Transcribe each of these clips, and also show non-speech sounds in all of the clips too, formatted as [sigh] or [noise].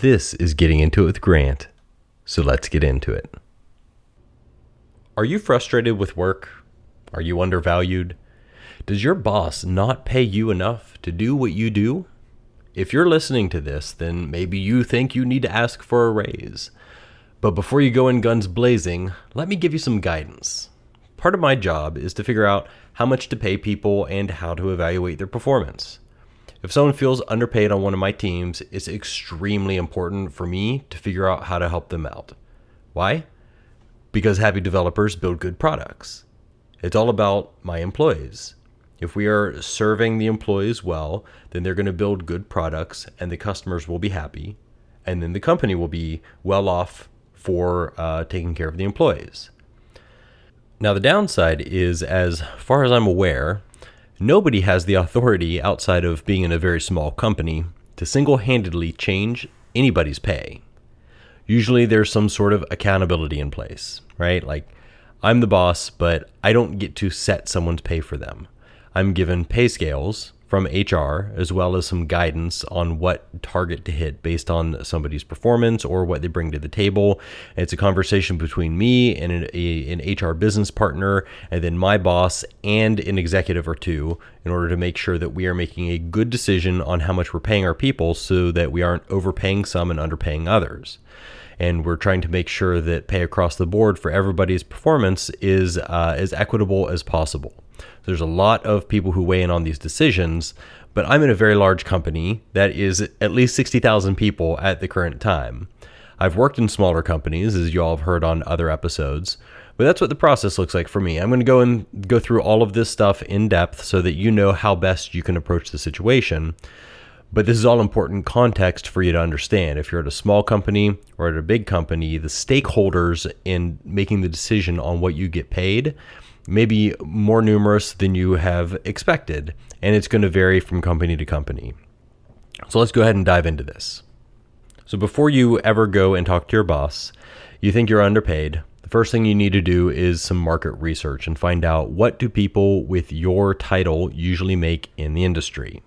This is Getting Into It with Grant, so let's get into it. Are you frustrated with work? Are you undervalued? Does your boss not pay you enough to do what you do? If you're listening to this, then maybe you think you need to ask for a raise. But before you go in guns blazing, let me give you some guidance. Part of my job is to figure out how much to pay people and how to evaluate their performance. If someone feels underpaid on one of my teams, it's extremely important for me to figure out how to help them out. Why? Because happy developers build good products. It's all about my employees. If we are serving the employees well, then they're going to build good products and the customers will be happy. And then the company will be well off for uh, taking care of the employees. Now, the downside is, as far as I'm aware, nobody has the authority outside of being in a very small company to single handedly change anybody's pay. Usually, there's some sort of accountability in place, right? Like, I'm the boss, but I don't get to set someone's pay for them. I'm given pay scales from HR as well as some guidance on what target to hit based on somebody's performance or what they bring to the table. It's a conversation between me and an, a, an, HR business partner, and then my boss and an executive or two in order to make sure that we are making a good decision on how much we're paying our people so that we aren't overpaying some and underpaying others and we're trying to make sure that pay across the board for everybody's performance is uh, as equitable as possible. There's a lot of people who weigh in on these decisions, but I'm in a very large company that is at least 60,000 people at the current time. I've worked in smaller companies, as you all have heard on other episodes, but that's what the process looks like for me. I'm going to go and go through all of this stuff in depth so that you know how best you can approach the situation. But this is all important context for you to understand. If you're at a small company or at a big company, the stakeholders in making the decision on what you get paid may be more numerous than you have expected, and it's going to vary from company to company. So let's go ahead and dive into this. So before you ever go and talk to your boss, you think you're underpaid, the first thing you need to do is some market research and find out what do people with your title usually make in the industry.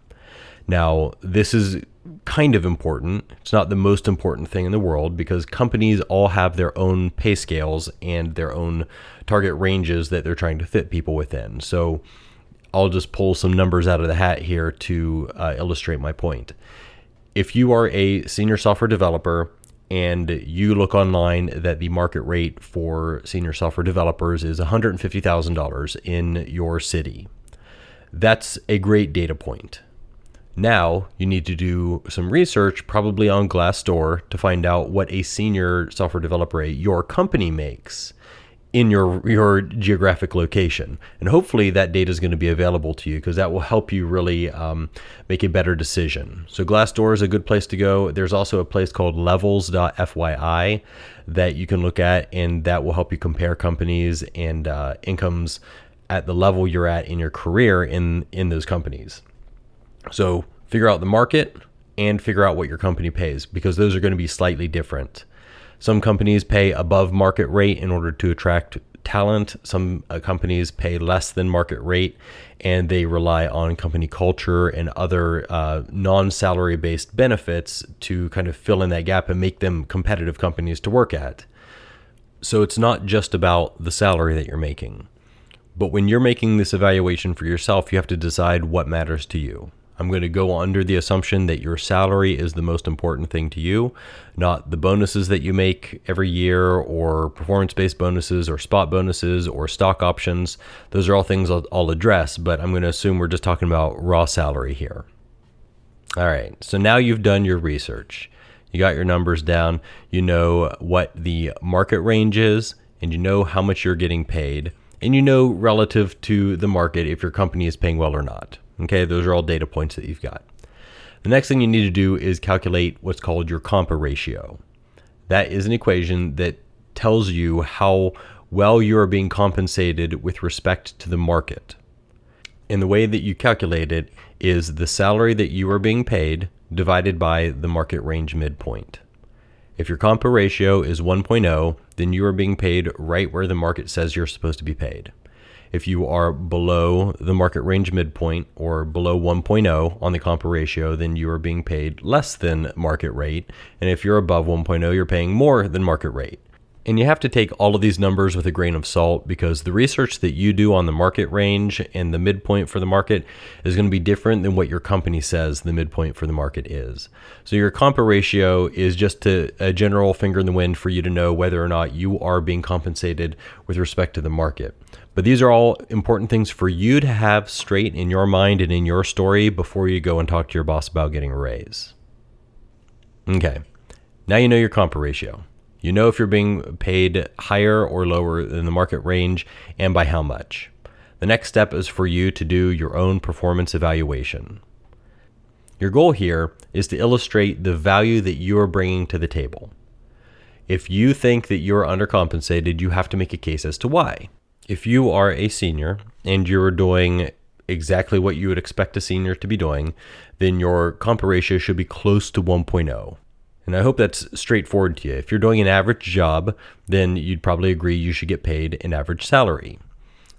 Now, this is kind of important. It's not the most important thing in the world because companies all have their own pay scales and their own target ranges that they're trying to fit people within. So I'll just pull some numbers out of the hat here to uh, illustrate my point. If you are a senior software developer and you look online that the market rate for senior software developers is $150,000 in your city, that's a great data point. Now you need to do some research, probably on Glassdoor, to find out what a senior software developer at your company makes in your your geographic location, and hopefully that data is going to be available to you because that will help you really um, make a better decision. So Glassdoor is a good place to go. There's also a place called Levels.fyi that you can look at, and that will help you compare companies and uh, incomes at the level you're at in your career in in those companies. So figure out the market and figure out what your company pays because those are going to be slightly different. Some companies pay above market rate in order to attract talent. Some uh, companies pay less than market rate and they rely on company culture and other uh, non salary based benefits to kind of fill in that gap and make them competitive companies to work at. So it's not just about the salary that you're making. But when you're making this evaluation for yourself, you have to decide what matters to you. I'm going to go under the assumption that your salary is the most important thing to you, not the bonuses that you make every year or performance based bonuses or spot bonuses or stock options. Those are all things I'll, I'll, address, but I'm going to assume we're just talking about raw salary here. All right, so now you've done your research. You got your numbers down, you know what the market range is, and you know how much you're getting paid, and you know relative to the market if your company is paying well or not. Okay, those are all data points that you've got. The next thing you need to do is calculate what's called your compa ratio. That is an equation that tells you how well you are being compensated with respect to the market. And the way that you calculate it is the salary that you are being paid divided by the market range midpoint. If your compa ratio is 1.0, then you are being paid right where the market says you're supposed to be paid. If you are below the market range midpoint or below 1.0 on the compa ratio, then you are being paid less than market rate. And if you're above 1.0, you're paying more than market rate. And you have to take all of these numbers with a grain of salt because the research that you do on the market range and the midpoint for the market is going to be different than what your company says the midpoint for the market is. So your compa ratio is just a, a general finger in the wind for you to know whether or not you are being compensated with respect to the market. But these are all important things for you to have straight in your mind and in your story before you go and talk to your boss about getting a raise. Okay, now you know your comp ratio. You know if you're being paid higher or lower than the market range and by how much. The next step is for you to do your own performance evaluation. Your goal here is to illustrate the value that you are bringing to the table. If you think that you're undercompensated, you have to make a case as to why. If you are a senior and you're doing exactly what you would expect a senior to be doing, then your comp ratio should be close to 1.0. And I hope that's straightforward to you. If you're doing an average job, then you'd probably agree you should get paid an average salary.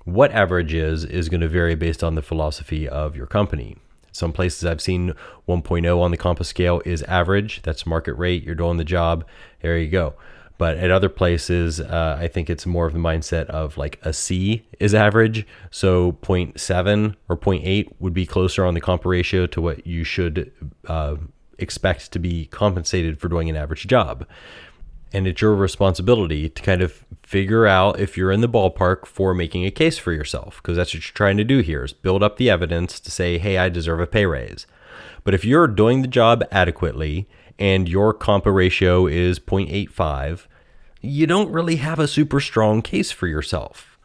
What average is, is going to vary based on the philosophy of your company. Some places I've seen 1.0 on the Compa scale is average. That's market rate. You're doing the job. There you go. But at other places, uh, I think it's more of the mindset of like a C is average. So 0.7 or 0.8 would be closer on the comp ratio to what you should uh, expect to be compensated for doing an average job. And it's your responsibility to kind of figure out if you're in the ballpark for making a case for yourself, because that's what you're trying to do here is build up the evidence to say, hey, I deserve a pay raise. But if you're doing the job adequately and your compa ratio is 0.85, you don't really have a super strong case for yourself.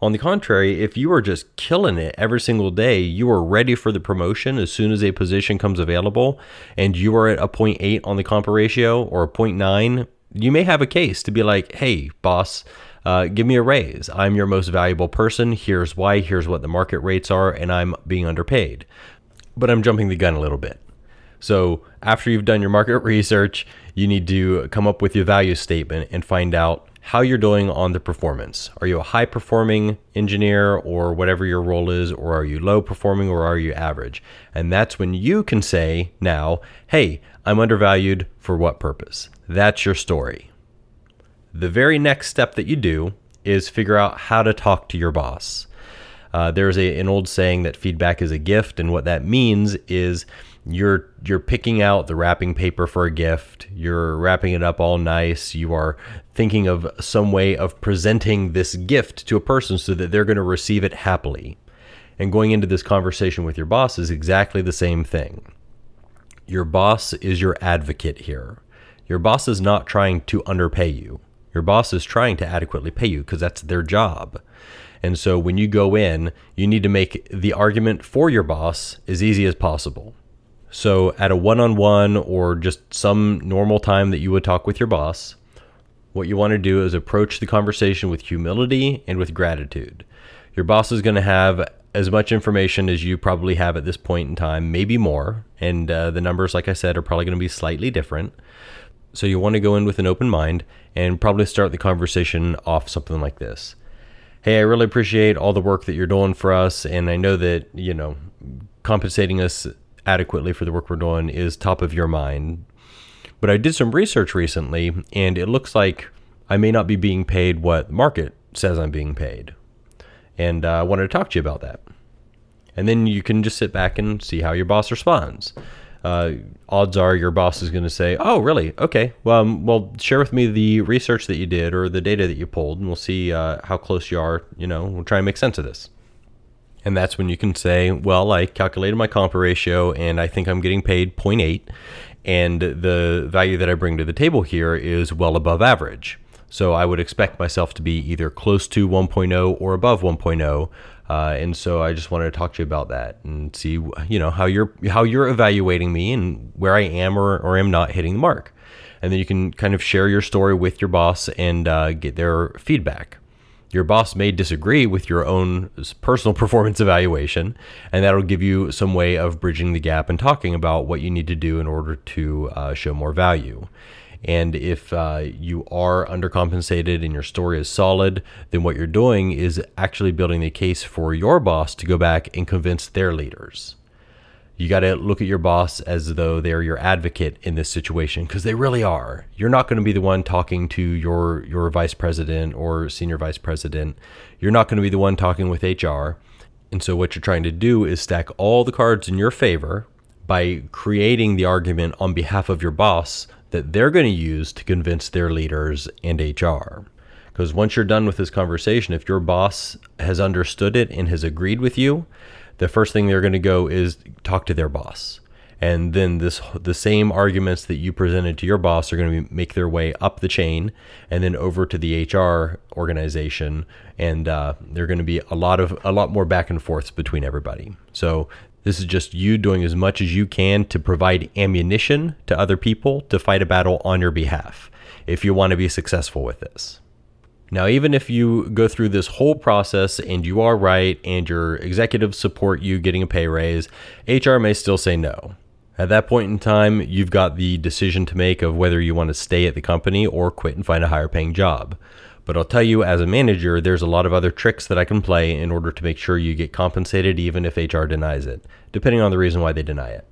On the contrary, if you are just killing it every single day, you are ready for the promotion as soon as a position comes available, and you are at a 0.8 on the compa ratio or a 0.9, you may have a case to be like, hey, boss, uh, give me a raise. I'm your most valuable person. Here's why. Here's what the market rates are, and I'm being underpaid. But I'm jumping the gun a little bit. So, after you've done your market research, you need to come up with your value statement and find out how you're doing on the performance. Are you a high performing engineer or whatever your role is, or are you low performing or are you average? And that's when you can say now, hey, I'm undervalued for what purpose? That's your story. The very next step that you do is figure out how to talk to your boss. Uh, there's a, an old saying that feedback is a gift, and what that means is you're you're picking out the wrapping paper for a gift. You're wrapping it up all nice. You are thinking of some way of presenting this gift to a person so that they're going to receive it happily. And going into this conversation with your boss is exactly the same thing. Your boss is your advocate here. Your boss is not trying to underpay you. Your boss is trying to adequately pay you because that's their job. And so when you go in you need to make the argument for your boss as easy as possible so, at a one on one or just some normal time that you would talk with your boss, what you want to do is approach the conversation with humility and with gratitude. Your boss is going to have as much information as you probably have at this point in time, maybe more. And uh, the numbers, like I said, are probably going to be slightly different. So, you want to go in with an open mind and probably start the conversation off something like this Hey, I really appreciate all the work that you're doing for us. And I know that, you know, compensating us adequately for the work we're doing is top of your mind. But I did some research recently, and it looks like I may not be being paid what the market says I'm being paid. And uh, I wanted to talk to you about that. And then you can just sit back and see how your boss responds. Uh, odds are your boss is going to say, "Oh, really? Okay. Well, um, well, share with me the research that you did or the data that you pulled, and we'll see uh, how close you are. You know, we'll try and make sense of this." And that's when you can say, well, I calculated my comp ratio and I think I'm getting paid 0.8. And the value that I bring to the table here is well above average. So I would expect myself to be either close to 1.0 or above 1.0. Uh, and so I just wanted to talk to you about that and see, you know, how you're how you're evaluating me and where I am or, or am not hitting the mark. And then you can kind of share your story with your boss and uh, get their feedback. Your boss may disagree with your own personal [laughs] performance evaluation, and that'll give you some way of bridging the gap and talking about what you need to do in order to uh, show more value. And if uh, you are undercompensated and your story is solid, then what you're doing is actually building the case for your boss to go back and convince their leaders. You got to look at your boss as though they're your advocate in this situation because they really are. You're not going to be the one talking to your your vice president or senior vice president. You're not going to be the one talking with HR. And so what you're trying to do is stack all the cards in your favor by creating the argument on behalf of your boss that they're going to use to convince their leaders and HR. Because once you're done with this conversation, if your boss has understood it and has agreed with you, the first thing they're going to go is talk to their boss. And then this the same arguments that you presented to your boss are going to make their way up the chain and then over to the HR organization, and uh, they're going to be a lot of a lot more back and forths between everybody. So this is just you doing as much as you can to provide ammunition to other people to fight a battle on your behalf if you want to be successful with this. Now, even if you go through this whole process and you are right and your executives support you getting a pay raise, HR may still say no. At that point in time, you've got the decision to make of whether you want to stay at the company or quit and find a higher paying job. But I'll tell you, as a manager, there's a lot of other tricks that I can play in order to make sure you get compensated even if HR denies it, depending on the reason why they deny it.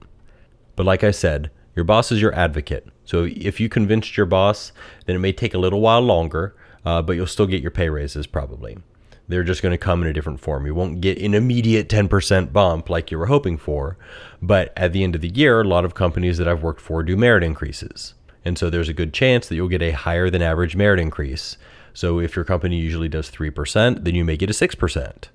But like I said, your boss is your advocate. So if you convinced your boss, then it may take a little while longer, uh, but you'll still get your pay raises probably. They're just going to come in a different form. You won't get an immediate 10% bump like you were hoping for, but at the end of the year, a lot of companies that I've worked for do merit increases. And so there's a good chance that you'll get a higher than average merit increase. So if your company usually does 3%, then you may get a 6%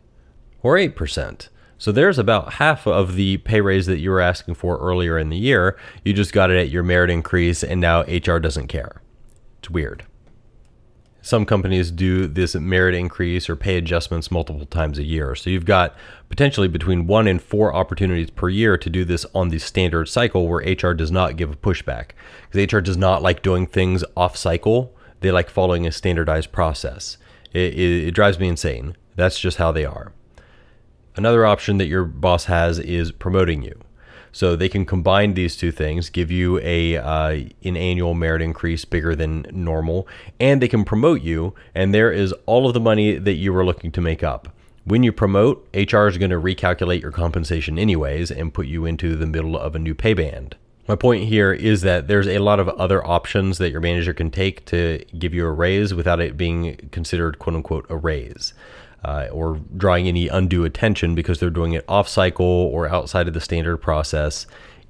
or 8%. So there's about half of the pay raise that you were asking for earlier in the year. You just got it at your merit increase, and now HR doesn't care. It's weird. Some companies do this merit increase or pay adjustments multiple times a year. So you've got potentially between one and four opportunities per year to do this on the standard cycle where HR does not give a pushback. Because HR does not like doing things off cycle, they like following a standardized process. It, it, it drives me insane. That's just how they are. Another option that your boss has is promoting you. So they can combine these two things, give you a uh, an annual merit increase bigger than normal, and they can promote you. And there is all of the money that you were looking to make up. When you promote, HR is going to recalculate your compensation anyways and put you into the middle of a new pay band. My point here is that there's a lot of other options that your manager can take to give you a raise without it being considered quote unquote a raise uh, or drawing any undue attention because they're doing it off cycle or outside of the standard process.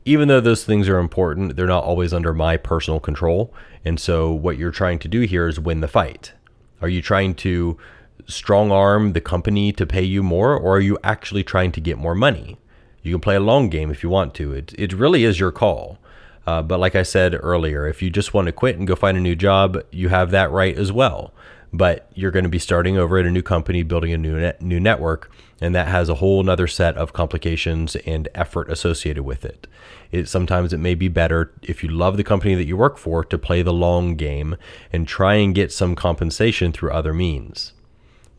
Even though those things are important, they're not always under my personal control. And so, what you're trying to do here is win the fight. Are you trying to strong arm the company to pay you more, or are you actually trying to get more money? You can play a long game if you want to. It, it really is your call. Uh, but like I said earlier, if you just want to quit and go find a new job, you have that right as well but you're going to be starting over at a new company, building a new net, new network, and that has a whole other set of complications and effort associated with it. It sometimes it may be better if you love the company that you work for to play the long game and try and get some compensation through other means.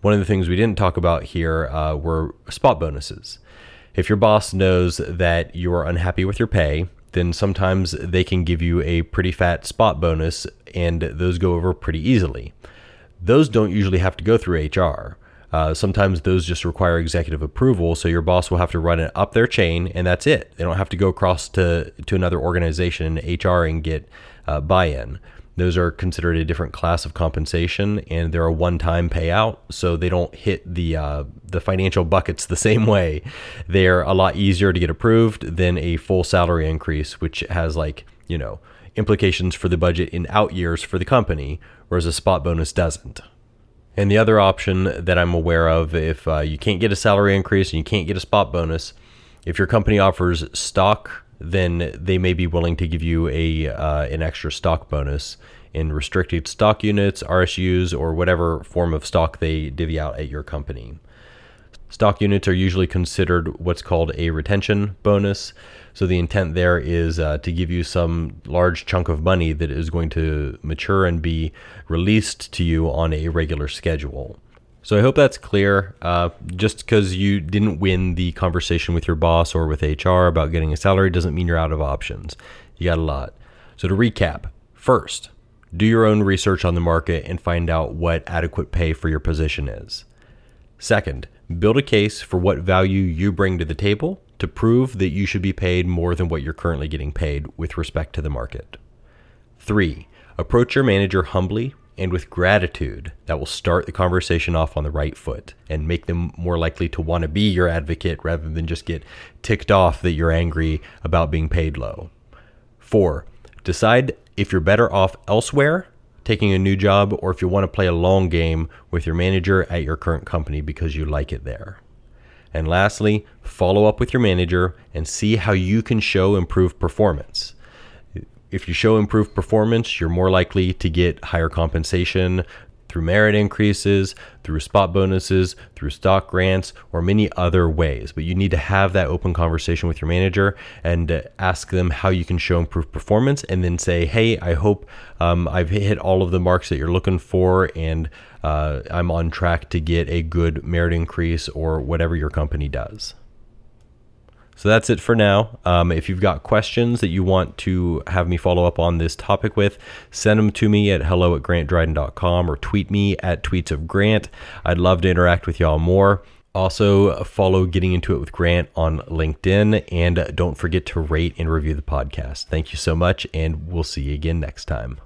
One of the things we didn't talk about here uh, were spot bonuses. If your boss knows that you are unhappy with your pay, then sometimes they can give you a pretty fat spot bonus, and those go over pretty easily those don't usually have to go through HR. Uh, sometimes those just require executive approval, so your boss will have to run it up their chain, and that's it. They don't have to go across to to another organization, HR, and get uh, buy-in. Those are considered a different class of compensation, and they're a one-time payout, so they don't hit the uh, the financial buckets the [laughs] same way. They're a lot easier to get approved than a full salary increase, which has like you know implications for the budget in out years for the company, whereas a spot bonus doesn't. And the other option that I'm aware of, if uh, you can't get a salary increase and you can't get a spot bonus, if your company offers stock, then they may be willing to give you a uh, an extra stock bonus in restricted stock units, RSUs, or whatever form of stock they divvy out at your company. Stock units are usually considered what's called a retention bonus. So the intent there is uh, to give you some large chunk of money that is going to mature and be released to you on a regular schedule. So I hope that's clear. Uh, just because you didn't win the conversation with your boss or with HR about getting a salary doesn't mean you're out of options. You got a lot. So to recap, First, do your own research on the market and find out what adequate pay for your position is. Second, build a case for what value you bring to the table to prove that you should be paid more than what you're currently getting paid with respect to the market. Three, approach your manager humbly and with gratitude that will start the conversation off on the right foot and make them more likely to want to be your advocate rather than just get ticked off that you're angry about being paid low. Four, decide if you're better off elsewhere taking a new job or if you want to play a long game with your manager at your current company because you like it there. And lastly, follow up with your manager and see how you can show improved performance if you show improved performance, you're more likely to get higher compensation through merit increases, through spot bonuses, through stock grants, or many other ways. But you need to have that open conversation with your manager and ask them how you can show improved performance, and then say, "Hey, I hope um, I've hit all of the marks that you're looking for, and uh, I'm on track to get a good merit increase or whatever your company does." So that's it for now. Um, if you've got questions that you want to have me follow up on this topic with, send them to me at hello at grantdryden.com or tweet me at tweets of Grant. I'd love to interact with y'all more. Also, follow Getting Into It with Grant on LinkedIn and don't forget to rate and review the podcast. Thank you so much, and we'll see you again next time.